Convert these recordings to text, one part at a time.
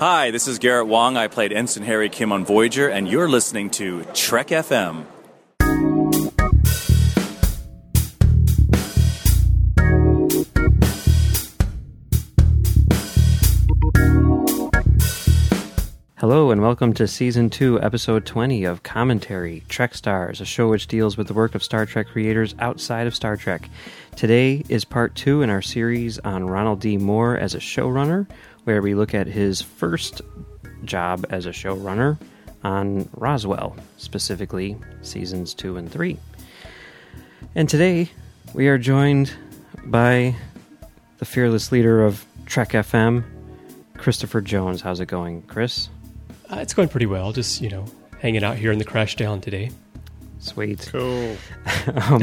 Hi, this is Garrett Wang. I played Ensign Harry Kim on Voyager, and you're listening to Trek FM. Hello, and welcome to Season 2, Episode 20 of Commentary Trek Stars, a show which deals with the work of Star Trek creators outside of Star Trek. Today is part two in our series on Ronald D. Moore as a showrunner, where we look at his first job as a showrunner on Roswell, specifically Seasons 2 and 3. And today we are joined by the fearless leader of Trek FM, Christopher Jones. How's it going, Chris? Uh, it's going pretty well. Just you know, hanging out here in the Crashdown today. Sweet. Cool. Um,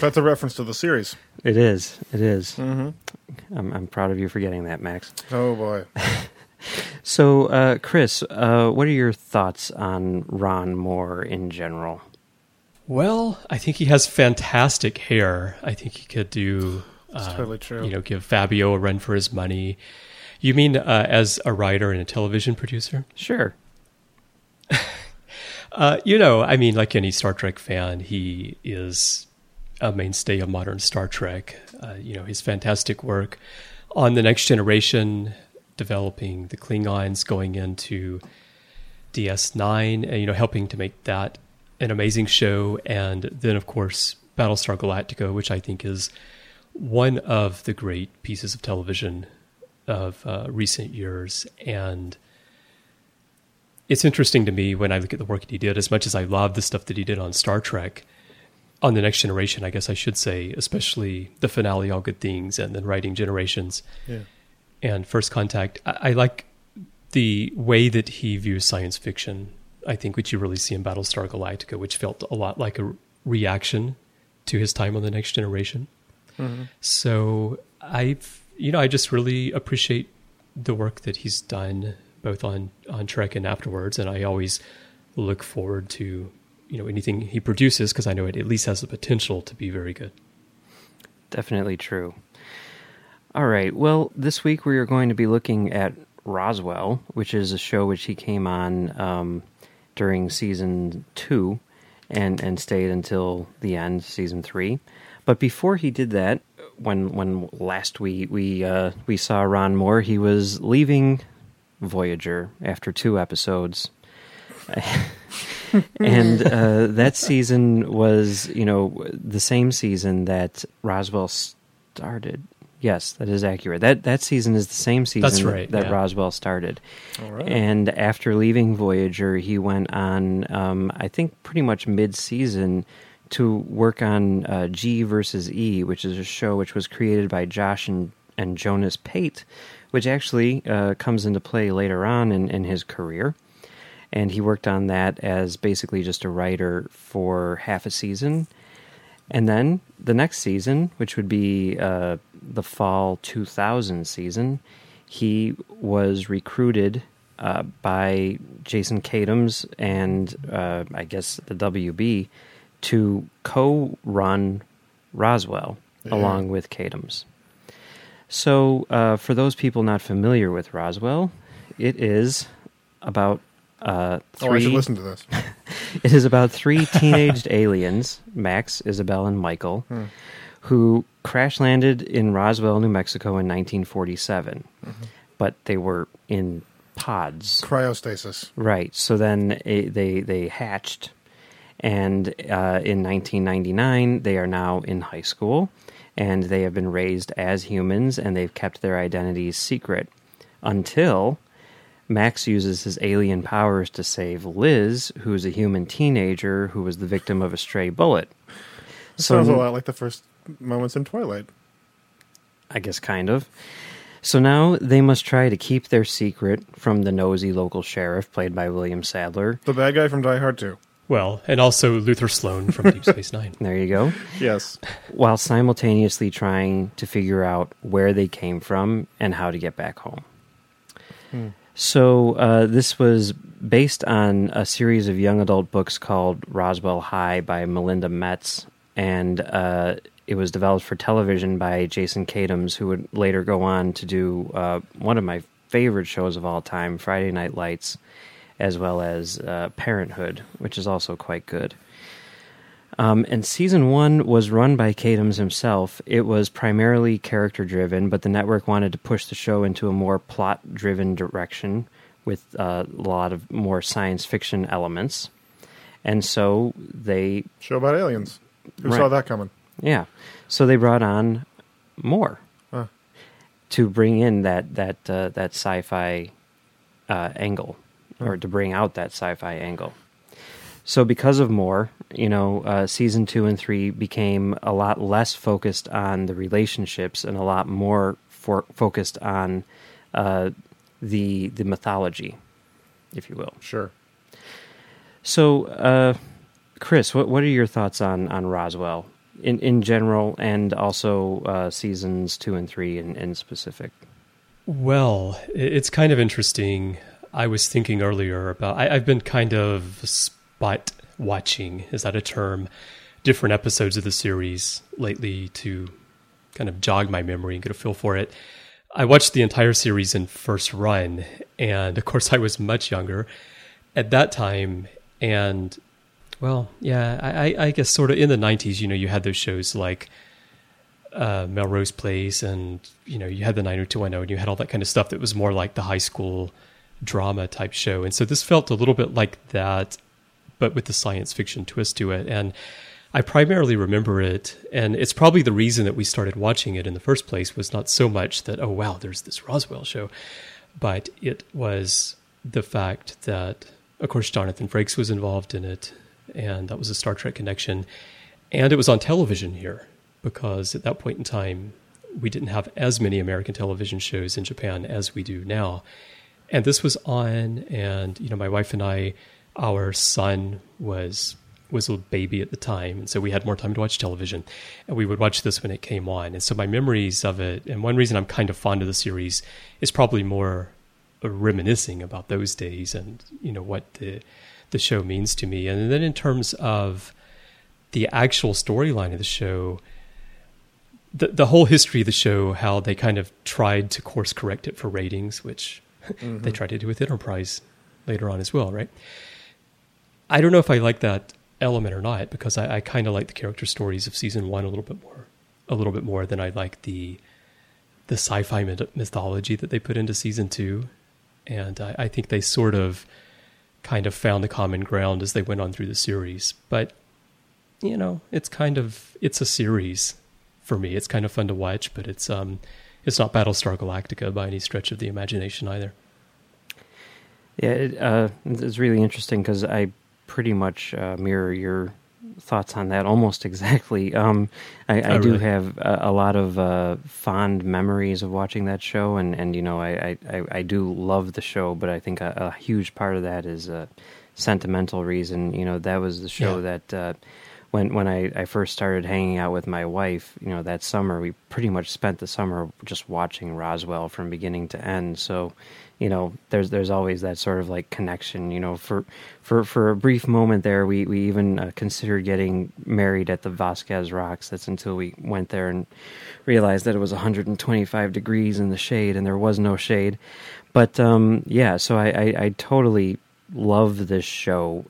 That's a reference to the series. it is. It is. Mm-hmm. I'm, I'm proud of you for getting that, Max. Oh boy. So, uh, Chris, uh, what are your thoughts on Ron Moore in general? Well, I think he has fantastic hair. I think he could do. It's uh, totally true. You know, give Fabio a run for his money. You mean uh, as a writer and a television producer? Sure. Uh, you know, I mean, like any Star Trek fan, he is a mainstay of modern Star Trek. Uh, you know, his fantastic work on the Next Generation, developing the Klingons, going into DS9, and you know, helping to make that an amazing show, and then of course Battlestar Galactica, which I think is one of the great pieces of television of uh, recent years, and it's interesting to me when I look at the work that he did, as much as I love the stuff that he did on Star Trek, on the next generation, I guess I should say, especially the finale, All Good Things, and then writing Generations Yeah. and First Contact. I, I like the way that he views science fiction. I think which you really see in Battlestar Galactica, which felt a lot like a reaction to his time on the Next Generation. Mm-hmm. So I've, you know, I just really appreciate the work that he's done both on on Trek and afterwards, and I always look forward to you know anything he produces because I know it at least has the potential to be very good. Definitely true. All right. Well, this week we are going to be looking at Roswell, which is a show which he came on um, during season two and, and stayed until the end, season three. But before he did that, when when last we we uh, we saw Ron Moore, he was leaving Voyager after two episodes. and uh, that season was, you know, the same season that Roswell started. Yes, that is accurate. That that season is the same season That's that- right, that, yeah. Roswell started. All right. And after leaving Voyager, he went on, um, I think, pretty much mid-season to work on uh, G versus E, which is a show which was created by Josh and, and Jonas Pate, which actually uh, comes into play later on in, in his career. And he worked on that as basically just a writer for half a season. And then the next season, which would be uh, the fall 2000 season, he was recruited uh, by Jason Katims and uh, I guess the WB to co run Roswell Yeah. along with Katims. So, uh, for those people not familiar with Roswell, it is about uh, three. oh, I should listen to this. It is about three teenaged aliens, Max, Isabel, and Michael, Hmm. who crash landed in Roswell, New Mexico in 1947. Mm-hmm. But they were in pods. Cryostasis. Right. So then eh, they they hatched, and uh, in 1999 they are now in high school, and they have been raised as humans, and they've kept their identities secret until Max uses his alien powers to save Liz, who is a human teenager who was the victim of a stray bullet. Sounds a lot like the first moments in Twilight. I guess kind of. So now they must try to keep their secret from the nosy local sheriff, played by William Sadler. The bad guy from Die Hard 2. Well, and also Luther Sloan from Deep Space Nine. There you go. Yes. While simultaneously trying to figure out where they came from and how to get back home. Hmm. So uh, this was based on a series of young adult books called Roswell High by Melinda Metz, and uh, it was developed for television by Jason Katims, who would later go on to do uh, one of my favorite shows of all time, Friday Night Lights, as well as uh, Parenthood, which is also quite good. Um, and season one was run by Katims himself. It was primarily character driven, but the network wanted to push the show into a more plot driven direction with uh, a lot of more science fiction elements. And so they. Show about aliens. Who Right. saw that coming? Yeah. So they brought on Moore Huh. to bring in that that uh, that sci-fi uh, angle, or to bring out that sci-fi angle. So because of Moore, you know, uh, season two and three became a lot less focused on the relationships and a lot more for, focused on uh, the the mythology, if you will. Sure. So, uh, Chris, what what are your thoughts on on Roswell in in general, and also uh, seasons two and three in, in specific? Well, it's kind of interesting. I was thinking earlier about I, I've been kind of spot watching. Is that a term? Different episodes of the series lately to kind of jog my memory and get a feel for it. I watched the entire series in first run, and of course, I was much younger at that time. And well, yeah, I, I- I guess sort of in the '90s, you know, you had those shows like uh, Melrose Place, and you know, you had the 90210, and you had all that kind of stuff that was more like the high school drama type show. And so this felt a little bit like that, but with the science fiction twist to it. And I primarily remember it, and it's probably the reason that we started watching it in the first place was not so much that, oh, wow, there's this Roswell show, but it was the fact that, of course, Jonathan Frakes was involved in it, and that was a Star Trek connection. And it was on television here because at that point in time, we didn't have as many American television shows in Japan as we do now. And this was on, and you know, my wife and I, our son was was a baby at the time, and so we had more time to watch television, and we would watch this when it came on. And so my memories of it, and one reason I'm kind of fond of the series, is probably more reminiscing about those days and you know what the the show means to me. And then in terms of the actual storyline of the show, the the whole history of the show, how they kind of tried to course correct it for ratings, which they mm-hmm. tried to do with Enterprise later on as well, right? I don't know if I like that element or not because I, I kind of like the character stories of season one a little bit more, a little bit more than I like the the sci-fi mythology that they put into season two, and I, I think they sort of kind of found the common ground as they went on through the series. But you know, it's kind of it's a series for me. It's kind of fun to watch, but it's um it's not Battlestar Galactica by any stretch of the imagination either. Yeah, it, uh, it's really interesting because I pretty much uh, mirror your thoughts on that almost exactly. Um, I, I Oh, do really? have a, a lot of uh, fond memories of watching that show, and, and you know, I, I, I, I do love the show, but I think a, a huge part of that is a sentimental reason. You know, that was the show Yeah. that. Uh, when when I, I first started hanging out with my wife, you know, that summer we pretty much spent the summer just watching Roswell from beginning to end. So, you know, there's there's always that sort of like connection. You know, for for for a brief moment there, we we even uh, considered getting married at the Vasquez Rocks. That's until we went there and realized that it was 125 degrees in the shade, and there was no shade. But um, yeah, so I, I, I totally love this show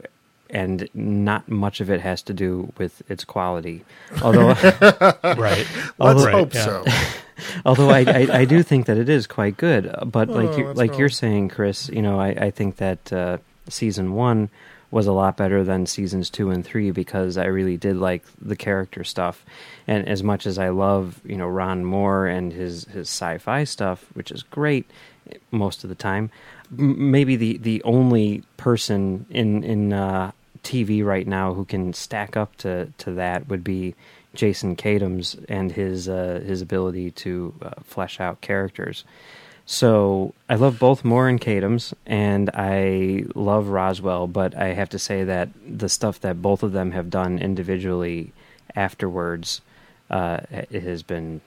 and not much of it has to do with its quality. Although, Right. Let's hope yeah. so. although I, I, I do think that it is quite good. But like Oh, you, let's like go. you're saying, Chris, you know, I, I think that uh, season one was a lot better than seasons two and three because I really did like the character stuff. And as much as I love, you know, Ron Moore and his his sci-fi stuff, which is great most of the time, maybe the the only person in in uh, TV right now who can stack up to to that would be Jason Katims and his uh, his ability to uh, flesh out characters. So I love both Moore and Katims, and I love Roswell. But I have to say that the stuff that both of them have done individually afterwards uh, has been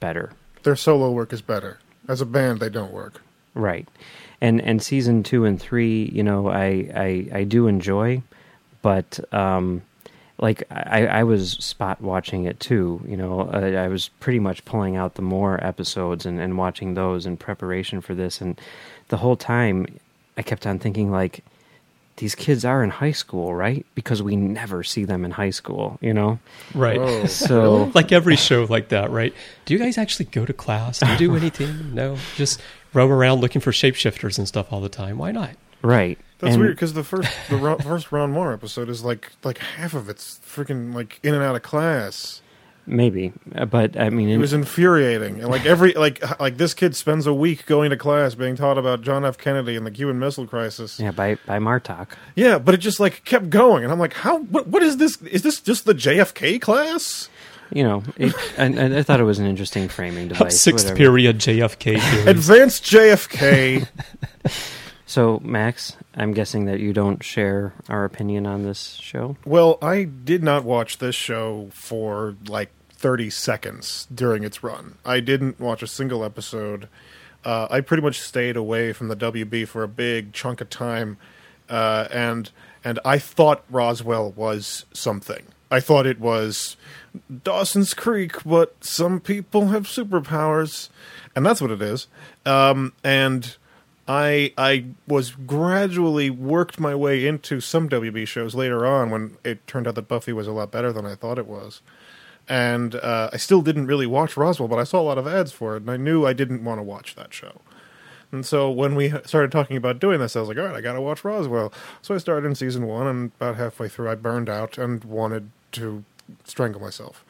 better. Their solo work is better. As a band, they don't work. Right. And and season two and three, you know, I I, I do enjoy, but um, like I, I was spot watching it too. You know, I, I was pretty much pulling out the Moore episodes and, and watching those in preparation for this, and the whole time I kept on thinking like these kids are in high school, right? Because we never see them in high school, you know? Right. Whoa. So, like every show like that, right? Do you guys actually go to class? Do you do anything? no, just roam around looking for shapeshifters and stuff all the time. Why not? right. That's And- weird because the first the ro- first round one episode is like like half of it's freaking like in and out of class. Maybe. Uh, But, I mean, It in- was infuriating, and like every like like this kid spends a week going to class being taught about John F. Kennedy and the Cuban Missile Crisis. yeah, by, by Martok. Yeah, but it just like kept going, and I'm like, how? What, what is this? Is this just the JFK class? You know, it, and, and I thought it was an interesting framing device. Sixth whatever. period JFK theories. Advanced JFK. So, Max, I'm guessing that you don't share our opinion on this show. well, I did not watch this show for like 30 seconds during its run. I didn't watch a single episode. Uh, I pretty much stayed away from the WB for a big chunk of time, uh, and and I thought Roswell was something. I thought it was Dawson's Creek, but some people have superpowers, and that's what it is. Um, and I I was gradually worked my way into some WB shows later on when it turned out that Buffy was a lot better than I thought it was. And uh, I still didn't really watch Roswell, but I saw a lot of ads for it, and I knew I didn't want to watch that show. And so when we started talking about doing this, I was like, all right, I got to watch Roswell. So I started in season one, and about halfway through, I burned out and wanted to strangle myself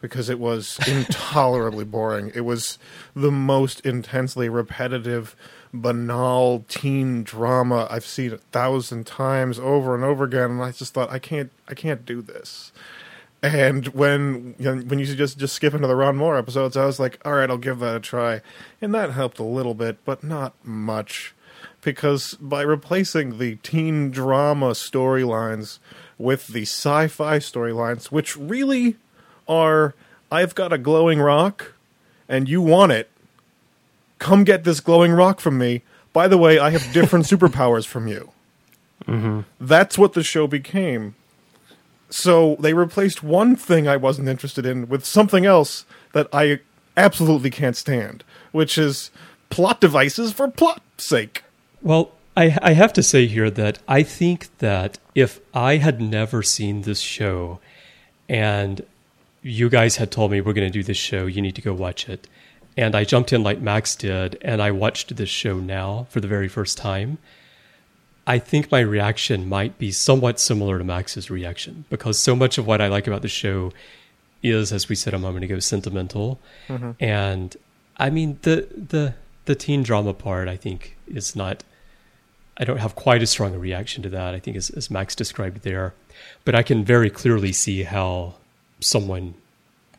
because it was intolerably boring. It was the most intensely repetitive, banal teen drama I've seen a thousand times over and over again, and I just thought, I can't, I can't do this. And when when you just just skip into the Ron Moore episodes, I was like, all right, I'll give that a try, and that helped a little bit, but not much, because by replacing the teen drama storylines with the sci-fi storylines, which really are, I've got a glowing rock, and you want it. Come get this glowing rock from me. By the way, I have different superpowers from you. Mm-hmm. That's what the show became. So they replaced one thing I wasn't interested in with something else that I absolutely can't stand, which is plot devices for plot's sake. Well, I, I have to say here that I think that if I had never seen this show and you guys had told me we're going to do this show, you need to go watch it, and I jumped in like Max did and I watched this show now for the very first time, I think my reaction might be somewhat similar to Max's reaction because so much of what I like about the show is, as we said a moment ago, sentimental. Mm-hmm. And I mean the the the teen drama part I think is not I don't have quite as strong a reaction to that, I think as, as Max described there. But I can very clearly see how someone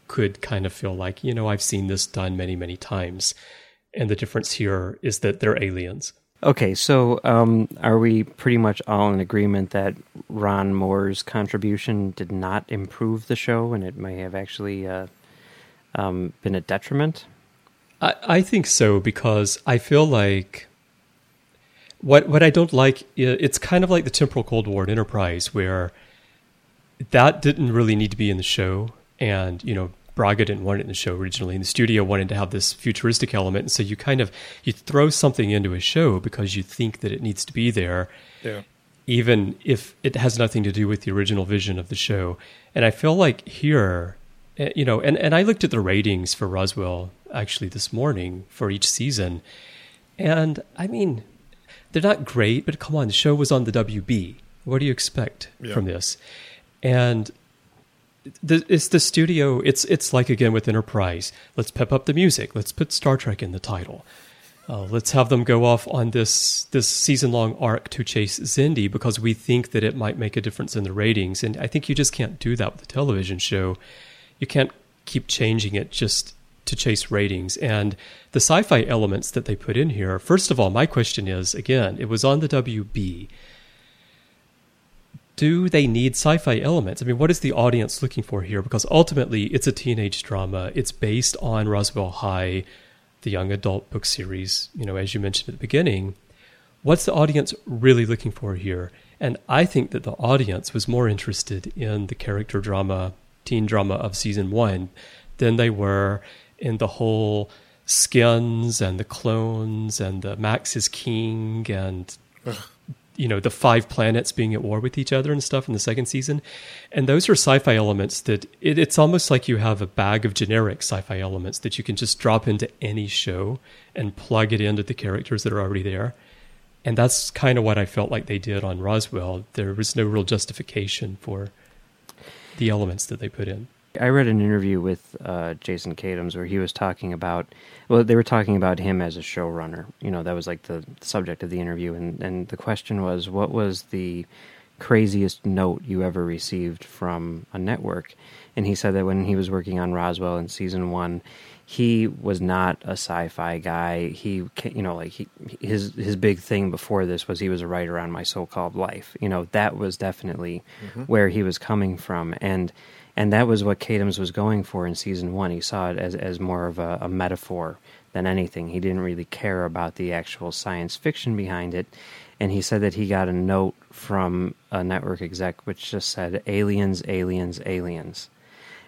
could kind of feel like, you know, I've seen this done many, many times. And the difference here is that they're aliens. Okay, so um, are we pretty much all in agreement that Ron Moore's contribution did not improve the show and it may have actually uh, um, been a detriment? I, I think so because I feel like what what I don't like it's kind of like the temporal Cold War in Enterprise where that didn't really need to be in the show and you know Braga didn't want it in the show originally and the studio wanted to have this futuristic element and so you kind of you throw something into a show because you think that it needs to be there Yeah. even if it has nothing to do with the original vision of the show. And I feel like here, eh, you know, and, and I looked at the ratings for Roswell actually this morning for each season. And I mean, they're not great, but come on, the show was on the WB. What do you expect Yeah. from this? And the, it's the studio. It's it's like again with Enterprise. Let's pep up the music. Let's put Star Trek in the title. Uh, let's have them go off on this this season long arc to chase Xindi because we think that it might make a difference in the ratings. And I think you just can't do that with a television show. You can't keep changing it just to chase ratings. And the sci fi elements that they put in here, first of all, my question is again, it was on the WB. Do they need sci fi elements? I mean, what is the audience looking for here? Because ultimately, it's a teenage drama. It's based on Roswell High, the young adult book series, you know, as you mentioned at the beginning. what's the audience really looking for here? And I think that the audience was more interested in the character drama, teen drama of season one than they were in the whole skins and the clones and the Max is king and you know the five planets being at war with each other and stuff in the second season. And those are sci-fi elements that it, it's almost like you have a bag of generic sci-fi elements that you can just drop into any show and plug it into the characters that are already there. And that's kind of what i felt like they did on roswell. There was no real justification for the elements that they put in I read an interview with uh, Jason Katims where he was talking about, well, they were talking about him as a showrunner. You know, that was like the subject of the interview, and and the question was, what was the craziest note you ever received from a network? And he said that when he was working on Roswell in season one, he was not a sci-fi guy. He, you know, like he, his his big thing before this was he was a writer on My So-Called Life. You know, that was definitely mm-hmm. where he was coming from, and and that was what Katims was going for in season one. He saw it as as more of a, a metaphor than anything. He didn't really care about the actual science fiction behind it. And he said that he got a note from a network exec which just said aliens, aliens, aliens.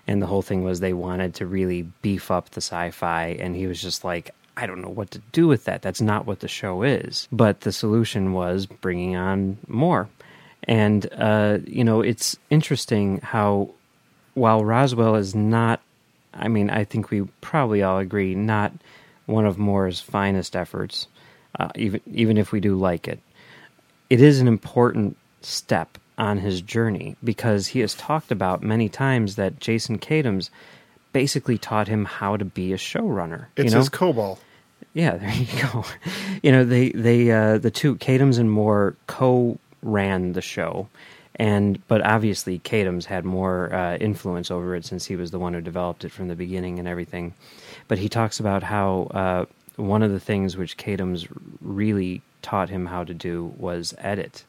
And the whole thing was they wanted to really beef up the sci fi. And he was just like, I don't know what to do with that. That's not what the show is. But the solution was bringing on Moore. And, uh, you know, it's interesting how while Roswell is not, I mean, I think we probably all agree, not one of Moore's finest efforts, uh, even even if we do like it, it is an important step on his journey because he has talked about many times that Jason Katims basically taught him how to be a showrunner. It's you know? his Kobol. Yeah, there you go. you know, they they uh, the two Katims and Moore co ran the show and but obviously Katims had more uh, influence over it since he was the one who developed it from the beginning and everything. But he talks about how uh, one of the things which Katims really taught him how to do was edit.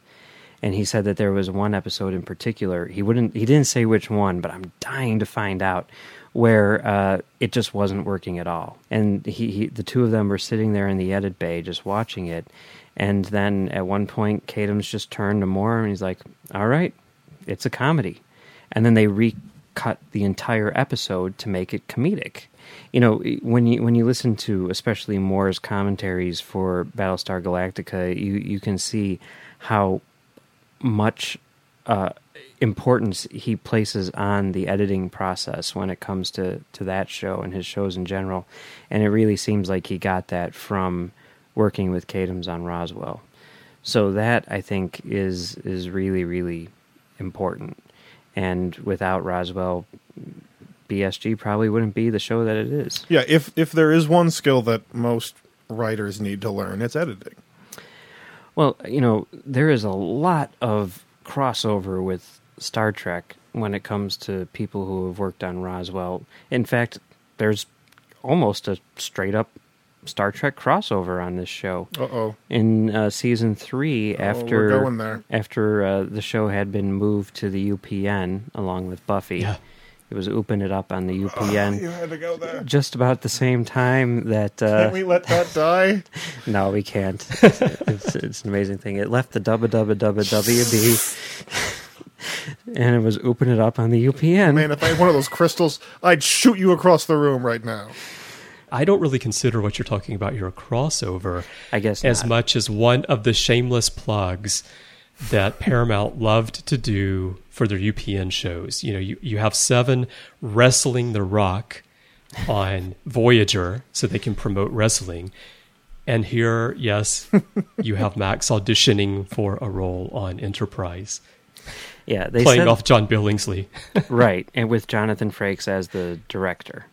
And he said that there was one episode in particular. He wouldn't. He didn't say which one, but I'm dying to find out where uh, it just wasn't working at all. And he, he, the two of them were sitting there in the edit bay just watching it, and then at one point, Katims just turned to Moore and he's like, "All right, it's a comedy," and then they recut the entire episode to make it comedic. You know, when you when you listen to especially Moore's commentaries for Battlestar Galactica, you you can see how much uh, importance he places on the editing process when it comes to to that show and his shows in general, and it really seems like he got that from working with Katims on Roswell. So that I think is is really really important. And without Roswell, BSG probably wouldn't be the show that it is. Yeah, if if there is one skill that most writers need to learn, it's editing. Well, you know, there is a lot of crossover with Star Trek when it comes to people who have worked on Roswell. In fact, there's almost a straight up Star Trek crossover on this show. Uh oh. In uh, season three, oh, after after uh, the show had been moved to the UPN along with Buffy, yeah. it was open it up on the UPN. Oh, you had to go there. Just about the same time that. Uh, Can't we let that die? no, we can't. it's, it's, an amazing thing. It left the dubba dubba dubba WB. and it was open it up on the UPN. Man, if I had one of those crystals, I'd shoot you across the room right now. I don't really consider what you're talking about your crossover. I guess as not. much as one of the shameless plugs that Paramount loved to do for their UPN shows. You know, you, you have Seven wrestling the Rock on Voyager so they can promote wrestling. And here, yes, you have Max auditioning for a role on Enterprise. Yeah, they playing said, off John Billingsley. right, and with Jonathan Frakes as the director.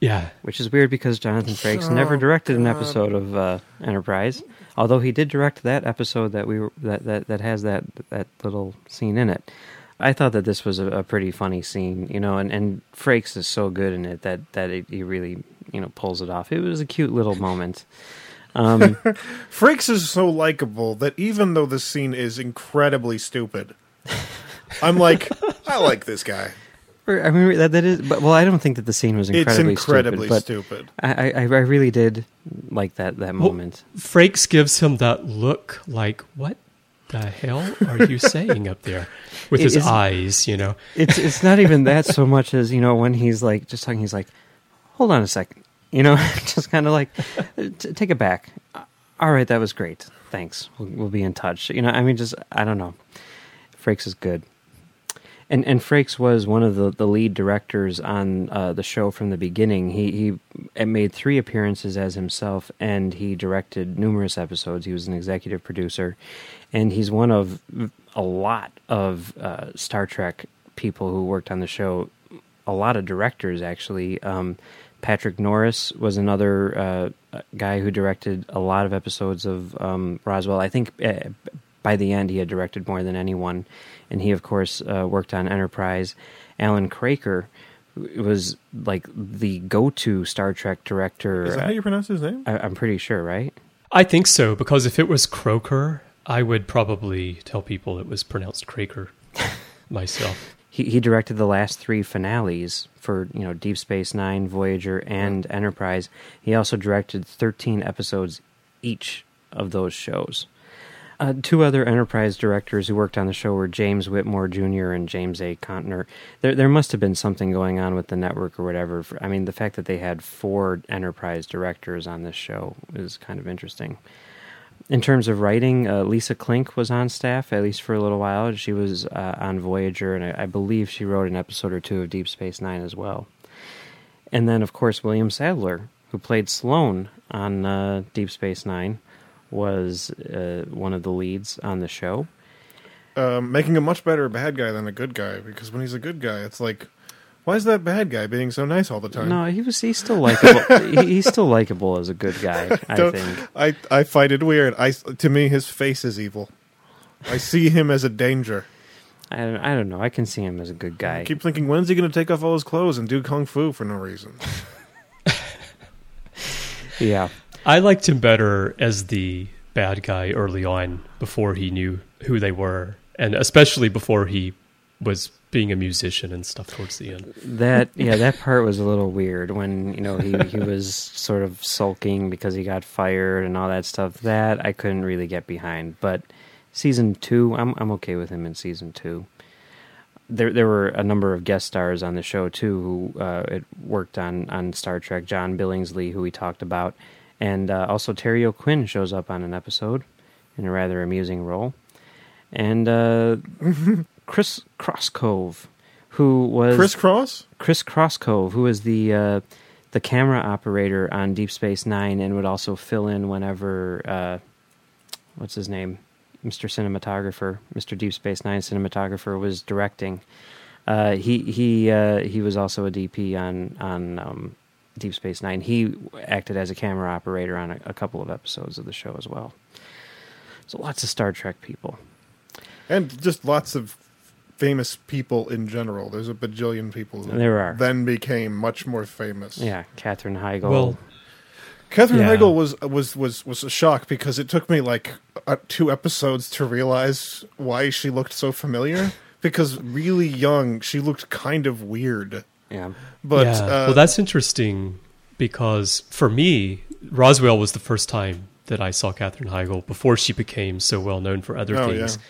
Yeah, which is weird because Jonathan Frakes oh, never directed an episode of uh, Enterprise, although he did direct that episode that we were, that, that that has that that little scene in it. I thought that this was a, a pretty funny scene, you know, and, and Frakes is so good in it that that it, he really you know pulls it off. It was a cute little moment. Um, Frakes is so likable that even though this scene is incredibly stupid, I'm like, I like this guy. I mean that that is, but well, I don't think that the scene was incredibly stupid. It's incredibly, incredibly stupid. stupid. But I, I, I really did like that that Well, moment. Frakes gives him that look like, what the hell are you saying up there? With It his is- eyes, you know. It's it's not even that so much as you know when he's like just talking. He's like, hold on a second, you know, just kind of like t- take it back. All right, that was great. Thanks. We'll, we'll be in touch. You know, I mean, just I don't know. Frakes is good. And and Frakes was one of the, the lead directors on uh, the show from the beginning. He he made three appearances as himself, and he directed numerous episodes. He was an executive producer, and he's one of a lot of uh, Star Trek people who worked on the show. A lot of directors actually. Um, Patrick Norris was another uh, guy who directed a lot of episodes of um, Roswell. I think uh, by the end he had directed more than anyone, and he of course uh, worked on Enterprise. Alan Craker was like the go-to Star Trek director. Is that how you pronounce his name? I, I'm pretty sure, right? I think so, because if it was Croker, I would probably tell people it was pronounced Craker myself. He he directed the last three finales for you know Deep Space Nine, Voyager, and Enterprise. He also directed 13 episodes each of those shows. Uh, two other Enterprise directors who worked on the show were James Whitmore Jr. and James A. Contner. There, there must have been something going on with the network or whatever. I mean, the fact that they had four Enterprise directors on this show is kind of interesting. In terms of writing, uh, Lisa Klink was on staff at least for a little while. She was uh, on Voyager, and I, I believe she wrote an episode or two of Deep Space Nine as well. And then, of course, William Sadler, who played Sloane on uh, Deep Space Nine, was uh, one of the leads on the show. Um, making a much better bad guy than a good guy because when he's a good guy, it's like, why is that bad guy being so nice all the time? No, he was. He's still likable. he, he's still likable as a good guy. I Don't- think. I I find it weird. I to me his face is evil. I see him as a danger. I don't, I don't know. I can see him as a good guy. I keep thinking, when's he going to take off all his clothes and do kung fu for no reason? yeah. I liked him better as the bad guy early on before he knew who they were, and especially before he was being a musician and stuff towards the end. That yeah, that part was a little weird when you know he he was sort of sulking because he got fired and all that stuff. That I couldn't really get behind. But season two, I'm I'm okay with him in season two. There there were a number of guest stars on the show too who uh, it worked on on Star Trek. John Billingsley, who we talked about, and uh, also Terry O'Quinn shows up on an episode in a rather amusing role, and uh, Kris Krosskove, who was Chris Cross? Kris Krosskove, who was the uh, the camera operator on Deep Space Nine, and would also fill in whenever uh, what's his name, Mr. Cinematographer, Mr. Deep Space Nine cinematographer was directing. Uh, he he uh, he was also a DP on on um, Deep Space Nine. He acted as a camera operator on a, a couple of episodes of the show as well. So lots of Star Trek people. And just lots of famous people in general. There's a bajillion people who There are. then became much more famous. Yeah, Katherine Heigl. Well, Katherine Yeah. Heigl was was was was a shock because it took me like uh, two episodes to realize why she looked so familiar. Because really young, she looked kind of weird. Yeah. But yeah. uh, well, that's interesting because for me, Roswell was the first time that I saw Katherine Heigl before she became so well known for other Oh, things. yeah.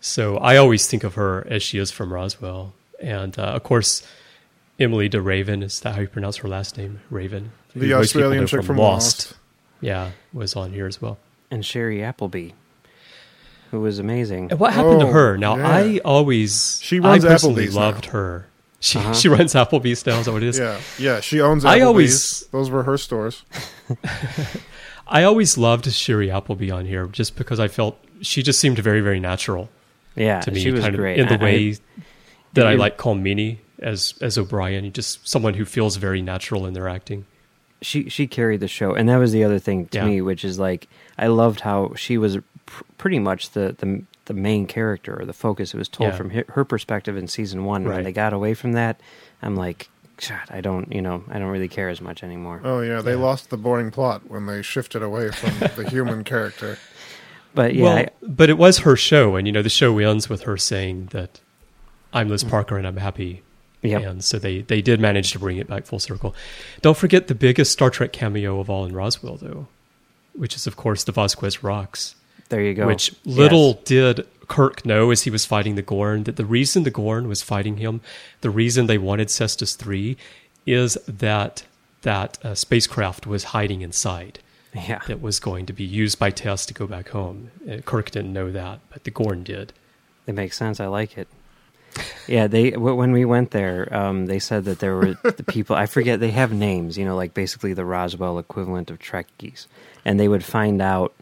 So I always think of her as she is from Roswell, and uh, of course, Emilie de Ravin is that how you pronounce her last name? Ravin, the most Australian chick from Lost. Yeah, was on here as well. and Shiri Appleby, who was amazing. And what happened to Oh, her? Now yeah. I always She runs I personally Applebee's now. loved her. She Uh-huh. she runs Applebee's now. Is that what it is? Yeah, yeah, she owns. I Applebee's. always- those were her stores. I always loved Shiri Appleby on here just because I felt she just seemed very very natural Yeah, to me, she was kind great. of in the I- I- way that I, it- like Colm Meaney as as O'Brien. Just someone who feels very natural in their acting. she she carried the show, and that was the other thing to Yeah. me, which is like I loved how she was pr- pretty much the, the the main character or the focus. It was told Yeah. from her, her perspective in season one. and When Right. they got away from that, I'm like, God, I don't, you know, I don't really care as much anymore. Oh yeah, they Yeah. lost the boring plot when they shifted away from the human character. But yeah, well, I- but it was her show, and you know the show ends with her saying that I'm Liz mm. Parker and I'm happy Yep. And so they, they did manage to bring it back full circle. Don't forget the biggest Star Trek cameo of all in Roswell, though, which is, of course, the Vasquez Rocks. There you go. Which little Yes. did Kirk know as he was fighting the Gorn that the reason the Gorn was fighting him, the reason they wanted Cestus 3, is that that uh, spacecraft was hiding inside Yeah. that was going to be used by Tess to go back home. Uh, Kirk didn't know that, but the Gorn did. It makes sense. I like it. Yeah, they when we went there, um, they said that there were the people. I forget they have names. You know, like basically the Roswell equivalent of Trekkies, and they would find out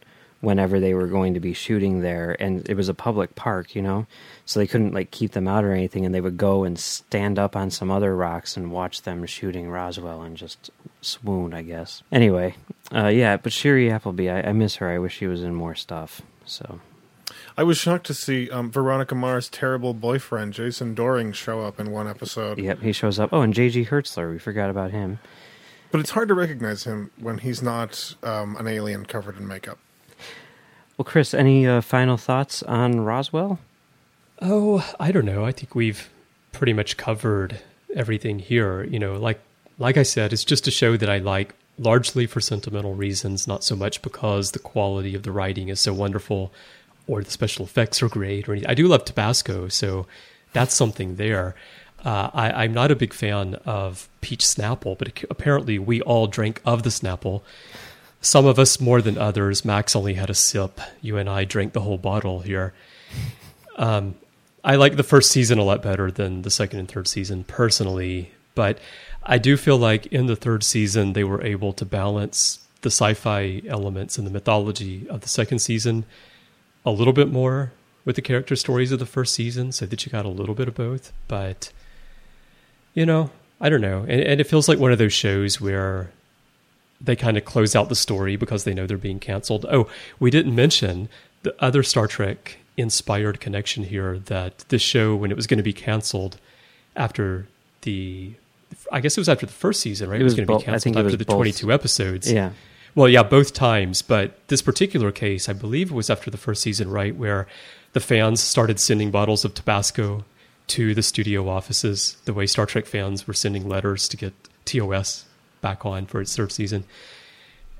whenever they were going to be shooting there, and it was a public park. You know, so they couldn't like keep them out or anything, and they would go and stand up on some other rocks and watch them shooting Roswell and just swoon. I guess. Anyway, uh, yeah, but Shiri Appleby, I, I miss her. I wish she was in more stuff. So I was shocked to see um, Veronica Mars' terrible boyfriend, Jason Dohring, show up in one episode. Yep, he shows up. Oh, and J.G. Hertzler, we forgot about him. But it's hard to recognize him when he's not um, an alien covered in makeup. Well, Chris, any uh, final thoughts on Roswell? Oh, I don't know. I think we've pretty much covered everything here. You know, like like I said, it's just a show that I like largely for sentimental reasons, not so much because the quality of the writing is so wonderful or the special effects are great or anything. I do love Tabasco, so that's something there. Uh, I, I'm not a big fan of peach Snapple, but apparently we all drank of the Snapple. Some of us more than others. Max only had a sip. You and I drank the whole bottle here. Um, I like the first season a lot better than the second and third season personally, but I do feel like in the third season they were able to balance the sci-fi elements and the mythology of the second season a little bit more with the character stories of the first season, so that you got a little bit of both. But you know, I don't know, and, and it feels like one of those shows where they kind of close out the story because they know they're being canceled. Oh, we didn't mention the other Star Trek inspired connection here that this show, when it was going to be canceled after the, I guess it was after the first season, right? It was going to be canceled after was the both. 22 episodes. Yeah. Well, yeah, both times, but this particular case, I believe it was after the first season, right, where the fans started sending bottles of Tabasco to the studio offices, the way Star Trek fans were sending letters to get TOS back on for its third season.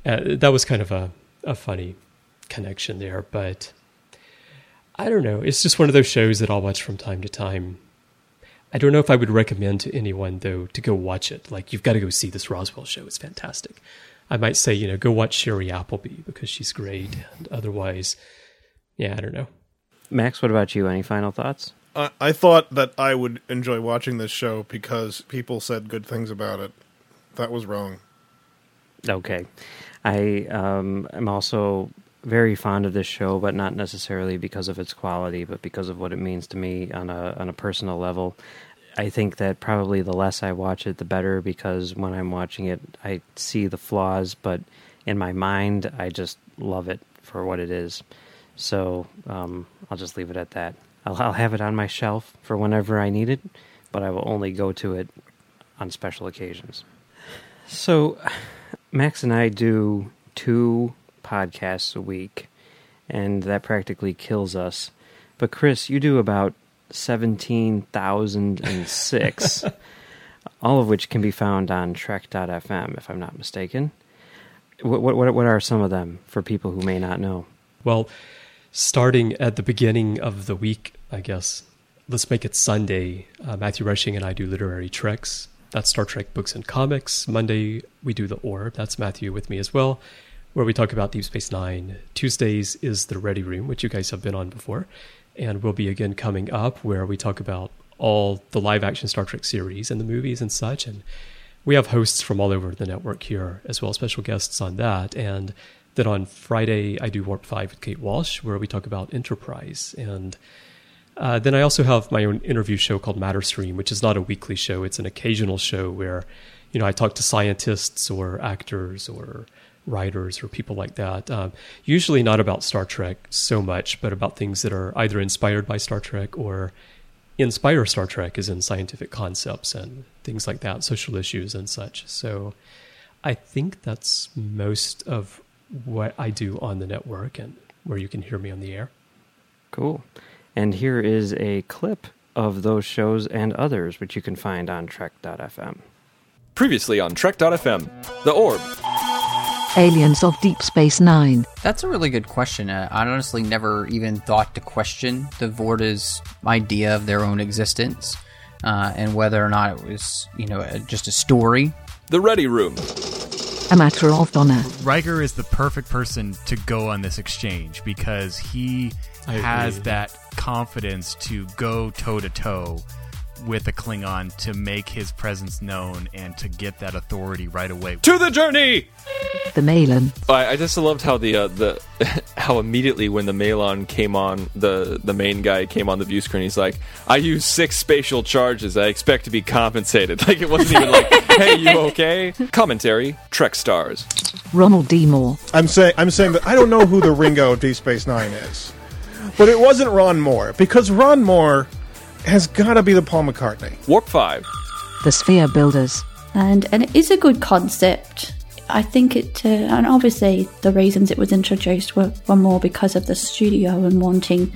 Uh, that was kind of a, a funny connection there, but I don't know. It's just one of those shows that I'll watch from time to time. I don't know if I would recommend to anyone though to go watch it. Like you've got to go see this Roswell show. It's fantastic. I might say, you know, go watch Shiri Appleby because she's great. And otherwise, yeah, I don't know. Max, what about you? Any final thoughts? I, I thought that I would enjoy watching this show because people said good things about it. That was wrong. Okay. I um, am also very fond of this show, but not necessarily because of its quality, but because of what it means to me on a on a personal level. I think that probably the less I watch it, the better, because when I'm watching it, I see the flaws, but in my mind, I just love it for what it is. So um, I'll just leave it at that. I'll, I'll have it on my shelf for whenever I need it, but I will only go to it on special occasions. So, Max and I do two podcasts a week, and that practically kills us. But, Chris, you do about 17,006, all of which can be found on Trek.fm, if I'm not mistaken. What, what, what are some of them for people who may not know? Well, starting at the beginning of the week, I guess, let's make it Sunday. Uh, Matthew Rushing and I do literary treks. That's Star Trek books and comics. Monday, we do The Orb. That's Matthew with me as well, where we talk about Deep Space Nine. Tuesdays is The Ready Room, which you guys have been on before. And we'll be again coming up, where we talk about all the live action Star Trek series and the movies and such. And we have hosts from all over the network here, as well as special guests on that. And then on Friday, I do Warp 5 with Kate Walsh, where we talk about Enterprise. And uh, then I also have my own interview show called Matter Stream, which is not a weekly show. It's an occasional show where, you know, I talk to scientists or actors or writers or people like that. Um, usually not about Star Trek so much, but about things that are either inspired by Star Trek or inspire Star Trek, as in scientific concepts and things like that, social issues and such. So I think that's most of what I do on the network and where you can hear me on the air. Cool. And here is a clip of those shows and others, which you can find on Trek.fm. Previously on Trek.fm, The Orb. Aliens of Deep Space Nine. That's a really good question. Uh, I honestly never even thought to question the Vorta's idea of their own existence uh, and whether or not it was, you know, just a story. The Ready Room. A matter of honor. Riker is the perfect person to go on this exchange because he I has agree. that confidence to go toe to toe with a Klingon to make his presence known and to get that authority right away. To the journey! The Malon. I, I just loved how the uh, the how immediately when the Malon came on the the main guy came on the view screen he's like I use six spatial charges I expect to be compensated like it wasn't even like hey you okay commentary Trek stars Ronald D. Moore. I'm saying I'm saying that I don't know who the Ringo of Deep Space Nine is, but it wasn't Ron Moore because Ron Moore has got to be the Paul McCartney. Warp five The Sphere Builders. and and it is a good concept. I think it, uh, and obviously the reasons it was introduced were, were more because of the studio and wanting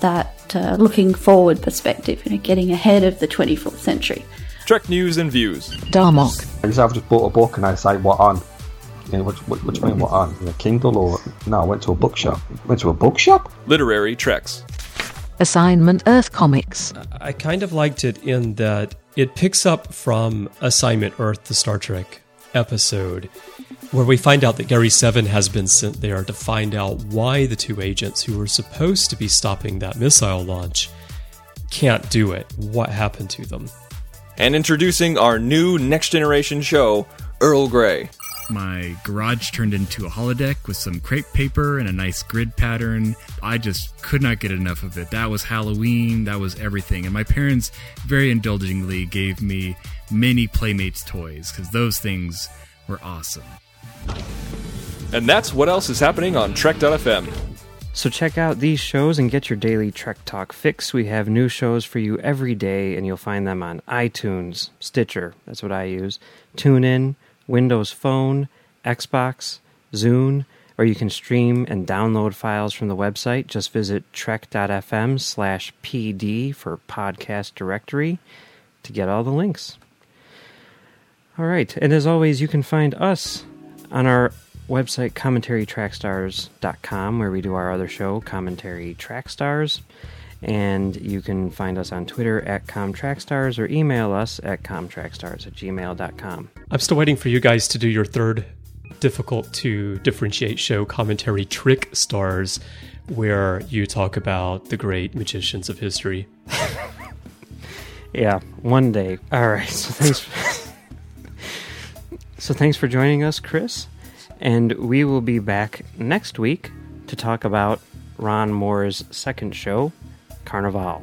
that uh, looking forward perspective, you know, getting ahead of the 24th century. Trek news and views Darmok. I just, I've just bought a book and I say, what on? You know, what, what, what do you mean, what on? A Kindle or. No, I went to a bookshop. Went to a bookshop? literary Treks Assignment Earth Comics. I kind of liked it in that it picks up from Assignment Earth, the Star Trek episode, where we find out that Gary Seven has been sent there to find out why the two agents who were supposed to be stopping that missile launch can't do it. What happened to them? and introducing our new next generation show Earl Grey My garage turned into a holodeck with some crepe paper and a nice grid pattern. I just could not get enough of it. That was Halloween, that was everything. And my parents very indulgently gave me many Playmates toys because those things were awesome. and that's what else is happening on Trek.fm So check out these shows and get your daily Trek Talk fix. We have new shows for you every day, and you'll find them on iTunes, Stitcher, that's what I use, TuneIn, Windows Phone, Xbox, Zune, or you can stream and download files from the website. Just visit trek.fm slash pd for podcast directory to get all the links. All right, and as always, you can find us on our website commentarytrackstars.com where we do our other show commentary trackstars and you can find us on twitter at comtrackstars or email us at comtrackstars at gmail.com I'm still waiting for you guys to do your third difficult to differentiate show commentary trick stars where you talk about the great magicians of history. yeah one day. All right so thanks so thanks for joining us chris. And we will be back next week to talk about ron moore's second show Carnivàle.